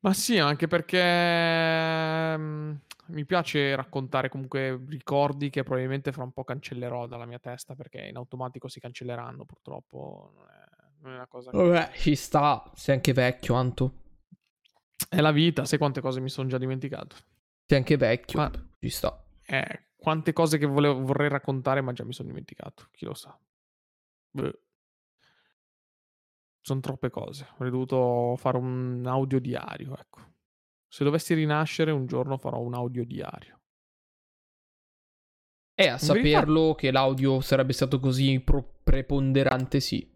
Ma sì, anche perché, mhmm, mi piace raccontare comunque ricordi che probabilmente fra un po' cancellerò dalla mia testa, perché in automatico si cancelleranno purtroppo, non è non è una cosa che Vabbè, ci sta. Sei anche vecchio, Anto. è la vita, sai quante cose mi son già dimenticato. Sei anche vecchio. Ma Ci sta. eh, quante cose che volevo vorrei raccontare, ma già mi son dimenticato, chi lo sa. Boh. Son troppe cose. Avrei dovuto fare un audio diario, ecco. Se dovessi rinascere un giorno farò un audio diario. E a In verità saperlo che l'audio sarebbe stato così pro- preponderante, sì.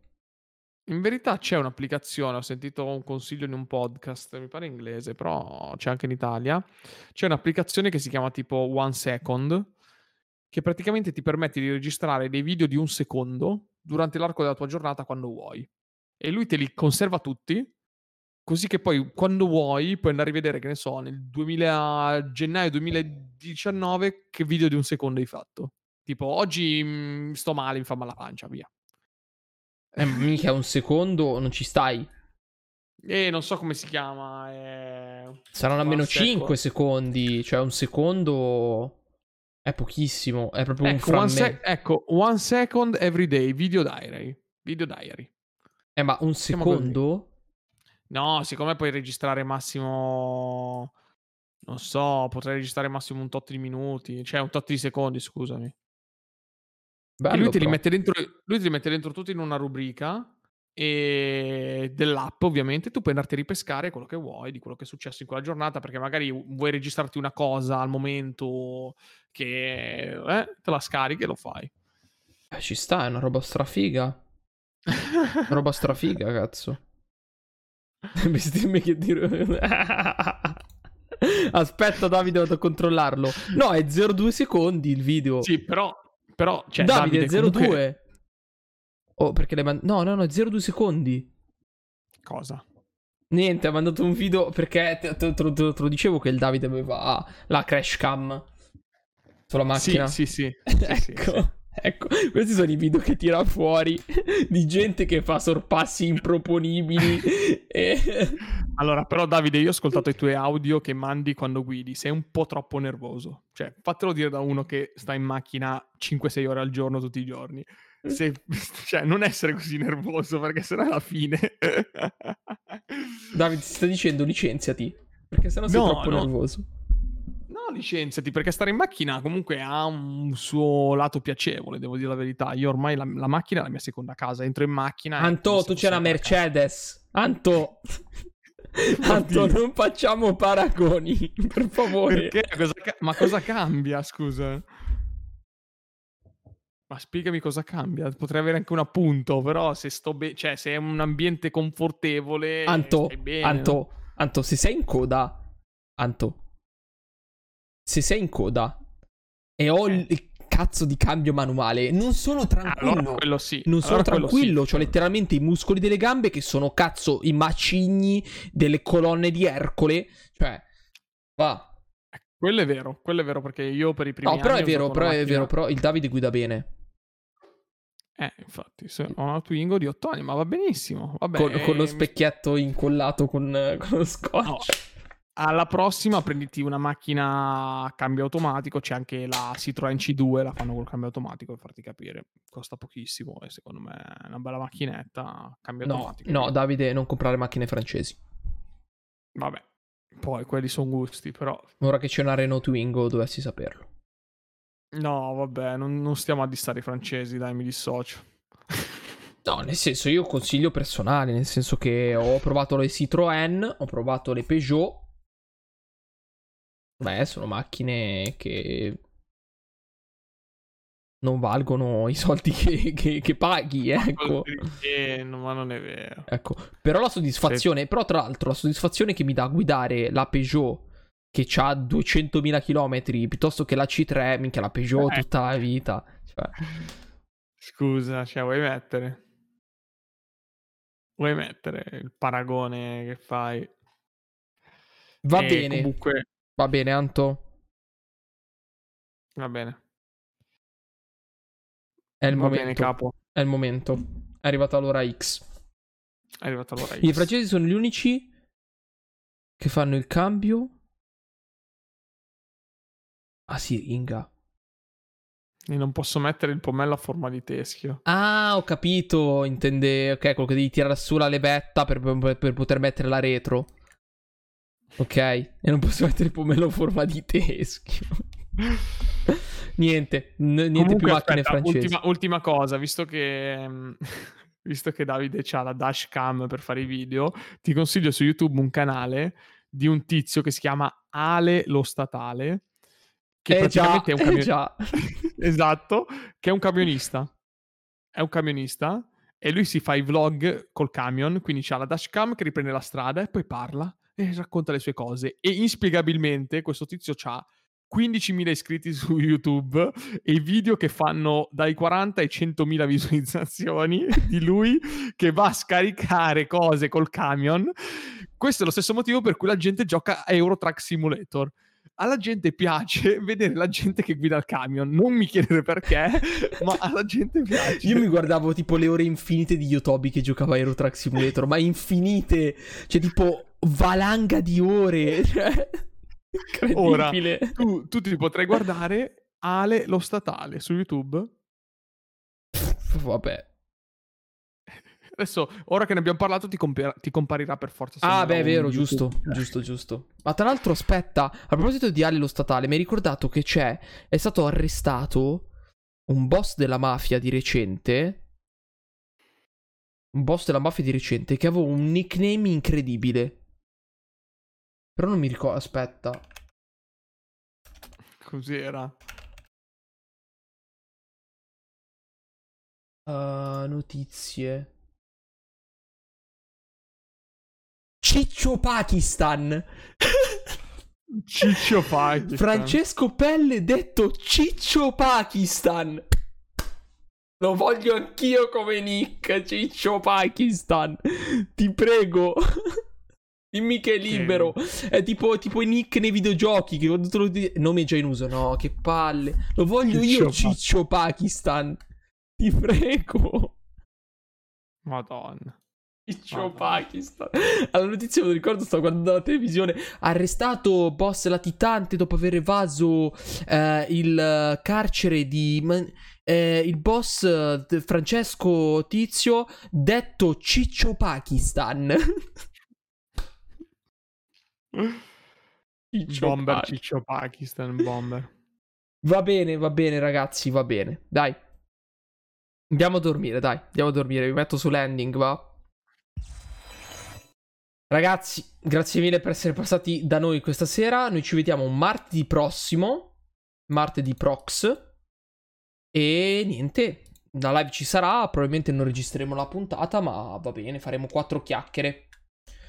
in verità c'è un'applicazione, ho sentito un consiglio in un podcast, mi pare inglese, però c'è anche in Italia. C'è un'applicazione che si chiama tipo One Second, che praticamente ti permette di registrare dei video di un secondo durante l'arco della tua giornata quando vuoi. E lui te li conserva tutti, così che poi quando vuoi puoi andare a rivedere, che ne so, nel 2000 gennaio 2019 che video di un secondo hai fatto. Tipo, oggi mm, sto male, mi fa male la pancia, via. Eh, mica un secondo, non ci stai. E non so come si chiama. È... Saranno almeno Second. 5 secondi. Cioè, un secondo è pochissimo. È proprio un Ecco one, frammento. sec- ecco, one second every day, video diary. Video diary. Eh, ma un Siamo così. secondo? No, siccome puoi registrare massimo. Non so, potrei registrare massimo un tot di minuti. Cioè, un tot di secondi, scusami. Bello, lui te li mette dentro. Lui te li mette dentro tutti in una rubrica. E dell'app, ovviamente, tu puoi andarti a ripescare quello che vuoi di quello che è successo in quella giornata. Perché magari vuoi registrarti una cosa al momento che eh, te la scarichi e lo fai. Eh, ci sta, è una roba strafiga. Una roba strafiga, cazzo. Bestemmie che dire. Aspetta, Davide, vado a controllarlo. No, è 0,2 secondi il video. Sì, però, però cioè, Davide, Davide, è 0,2. comunque- Oh, perché l'hai mandato? No, no, no, è 0,2 secondi. Cosa? Niente, ha mandato un video perché te, te- te- te- lo dicevo che il Davide aveva la crash cam sulla macchina. Sì, sì, sì. sì, sì, ecco, sì. ecco, questi sono i video che tira fuori di gente che fa sorpassi improponibili. e... Allora, però, Davide, io ho ascoltato i tuoi audio che mandi quando guidi. Sei un po' troppo nervoso. Cioè, fatelo dire da uno che sta in macchina 5-6 ore al giorno tutti i giorni. Se- cioè, non essere così nervoso, perché sennò alla fine. Davide, ti sta dicendo licenziati perché sennò sei No, troppo no. nervoso. No, licenziati, perché stare in macchina comunque ha un suo lato piacevole, devo dire la verità. Io ormai la, la macchina è la mia seconda casa. Entro in macchina. Anto, tu c'è la a casa. Mercedes. Anto. Anto, non facciamo paragoni, per favore. Perché? Cosa ca- ma cosa cambia, scusa? Ma spiegami cosa cambia. Potrei avere anche un appunto, però se sto bene, cioè se è un ambiente confortevole, Anto, bene. Anto, Anto, se sei in coda, Anto, se sei in coda e ho il, Eh. il cazzo di cambio manuale, non sono tranquillo. Allora quello sì. Non sono allora quello tranquillo, sì. ho letteralmente i muscoli delle gambe che sono cazzo i macigni delle colonne di Ercole. Cioè, va. Quello è vero, quello è vero perché io per i primi No, però anni è ho vero, però è vero, però il Davide guida bene. Eh, infatti, se ho una Twingo di 8 anni, ma va benissimo. Vabbè, Con, con lo eh, specchietto incollato con, con lo scotch. No. Alla prossima prenditi una macchina a cambio automatico, c'è anche la Citroen C2, la fanno col cambio automatico per farti capire. Costa pochissimo e secondo me è una bella macchinetta, cambio No, automatico. no, Davide, non comprare macchine francesi. Vabbè, poi quelli sono gusti, però... Ora che c'è una Renault Twingo dovessi saperlo. No, vabbè, non, non stiamo a distare i francesi, dai, mi dissocio. No, nel senso, io consiglio personale, nel senso che ho provato le Citroën, ho provato le Peugeot. Beh, sono macchine che non valgono i soldi che, che- che paghi, ecco. Eh, ma non è vero. Ecco, però la soddisfazione, però tra l'altro la soddisfazione che mi dà guidare la Peugeot che ha 200.000 km piuttosto che la C3, minchia la Peugeot Eh. tutta la vita. Cioè, Scusa, cioè, vuoi mettere? Vuoi mettere il paragone che fai? va Eh, bene, Comunque, va bene Anto. va bene. È il Va momento. bene, capo. È il momento. È arrivata l'ora X. È arrivata l'ora I X. francesi sono gli unici che fanno il cambio a siringa. E non posso mettere il pomello a forma di teschio. Ah, ho capito. Intende, ok, quello che devi tirare su la levetta per, per- per poter mettere la retro. Ok, e non posso mettere il pomello a forma di teschio. niente, n- niente Comunque, più macchine aspetta, francesi. Ultima, ultima cosa, visto che, mm, visto che Davide ha la dashcam per fare i video, ti consiglio su YouTube un canale di un tizio che si chiama Ale lo Statale, che Eh già, praticamente è un eh camionista. già. esatto, che è un camionista. È un camionista e lui si fa i vlog col camion, quindi c'ha la dashcam che riprende la strada e poi parla e racconta le sue cose. E inspiegabilmente questo tizio ha 15.000 iscritti su YouTube e video che fanno dai 40 ai 100.000 visualizzazioni di lui che va a scaricare cose col camion. Questo è lo stesso motivo per cui la gente gioca a Euro Truck Simulator. Alla gente piace vedere la gente che guida il camion. Non mi chiedere perché, ma alla gente piace. Io mi guardavo tipo le ore infinite di Yotobi che giocava a Aero Truck Simulator, ma infinite, cioè tipo valanga di ore, cioè Ora, tu, tu ti potrai guardare Ale lo Statale su YouTube. Vabbè. Adesso, ora che ne abbiamo parlato, ti, compar- ti comparirà per forza. Ah, beh, è vero, YouTube. giusto, giusto, giusto. Ma tra l'altro, aspetta, a proposito di Ali lo statale, mi hai ricordato che c'è, è stato arrestato un boss della mafia di recente. Un boss della mafia di recente che aveva un nickname incredibile. Però non mi ricordo, aspetta. Cos'era? Uh, notizie. Ciccio Pakistan. Ciccio Pakistan. Francesco Pelle detto Ciccio Pakistan. Lo voglio anch'io come nick, Ciccio Pakistan. Ti prego. Dimmi che è libero. È tipo, tipo i nick nei videogiochi. Che quando te lo di- Nome già in uso. No, che palle. Lo voglio io, Ciccio Pa- Ciccio Pakistan. Ti prego. Madonna. Ciccio Madonna. Pakistan. Alla notizia me lo ricordo, stavo guardando la televisione. Arrestato boss latitante dopo aver evaso eh, il carcere di. Eh, il boss eh, Francesco Tizio, detto Ciccio Pakistan. Ciccio Bomber Pa- Ciccio Pakistan, bomber. Va bene, va bene, ragazzi, va bene. Dai. Andiamo a dormire, dai. Andiamo a dormire. Vi metto su landing, va. Ragazzi, grazie mille per essere passati da noi questa sera. Noi ci vediamo martedì prossimo. Martedì prox. E niente. La live ci sarà. Probabilmente non registreremo la puntata, ma va bene. Faremo quattro chiacchiere.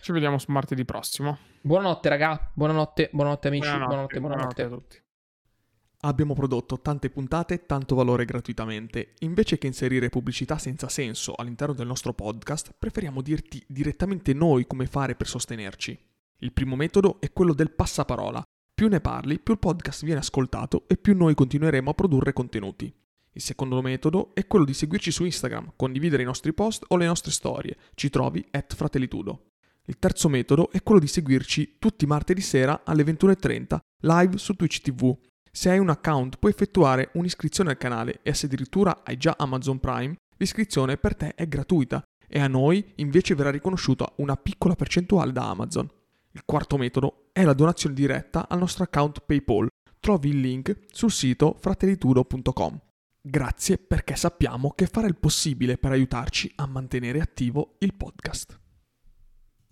Ci vediamo su martedì prossimo. Buonanotte, raga. Buonanotte, buonanotte, amici. Buonanotte, buonanotte. buonanotte a tutti. Abbiamo prodotto tante puntate tanto valore gratuitamente. Invece che inserire pubblicità senza senso all'interno del nostro podcast, preferiamo dirti direttamente noi come fare per sostenerci. Il primo metodo è quello del passaparola. Più ne parli, più il podcast viene ascoltato e più noi continueremo a produrre contenuti. Il secondo metodo è quello di seguirci su Instagram, condividere i nostri post o le nostre storie. Ci trovi at fratellitudo. Il terzo metodo è quello di seguirci tutti martedì sera alle 21.30 live su Twitch TV. Se hai un account puoi effettuare un'iscrizione al canale e se addirittura hai già Amazon Prime, l'iscrizione per te è gratuita e a noi invece verrà riconosciuta una piccola percentuale da Amazon. Il quarto metodo è la donazione diretta al nostro account PayPal. Trovi il link sul sito fratellitudo.com. Grazie perché sappiamo che fare il possibile per aiutarci a mantenere attivo il podcast.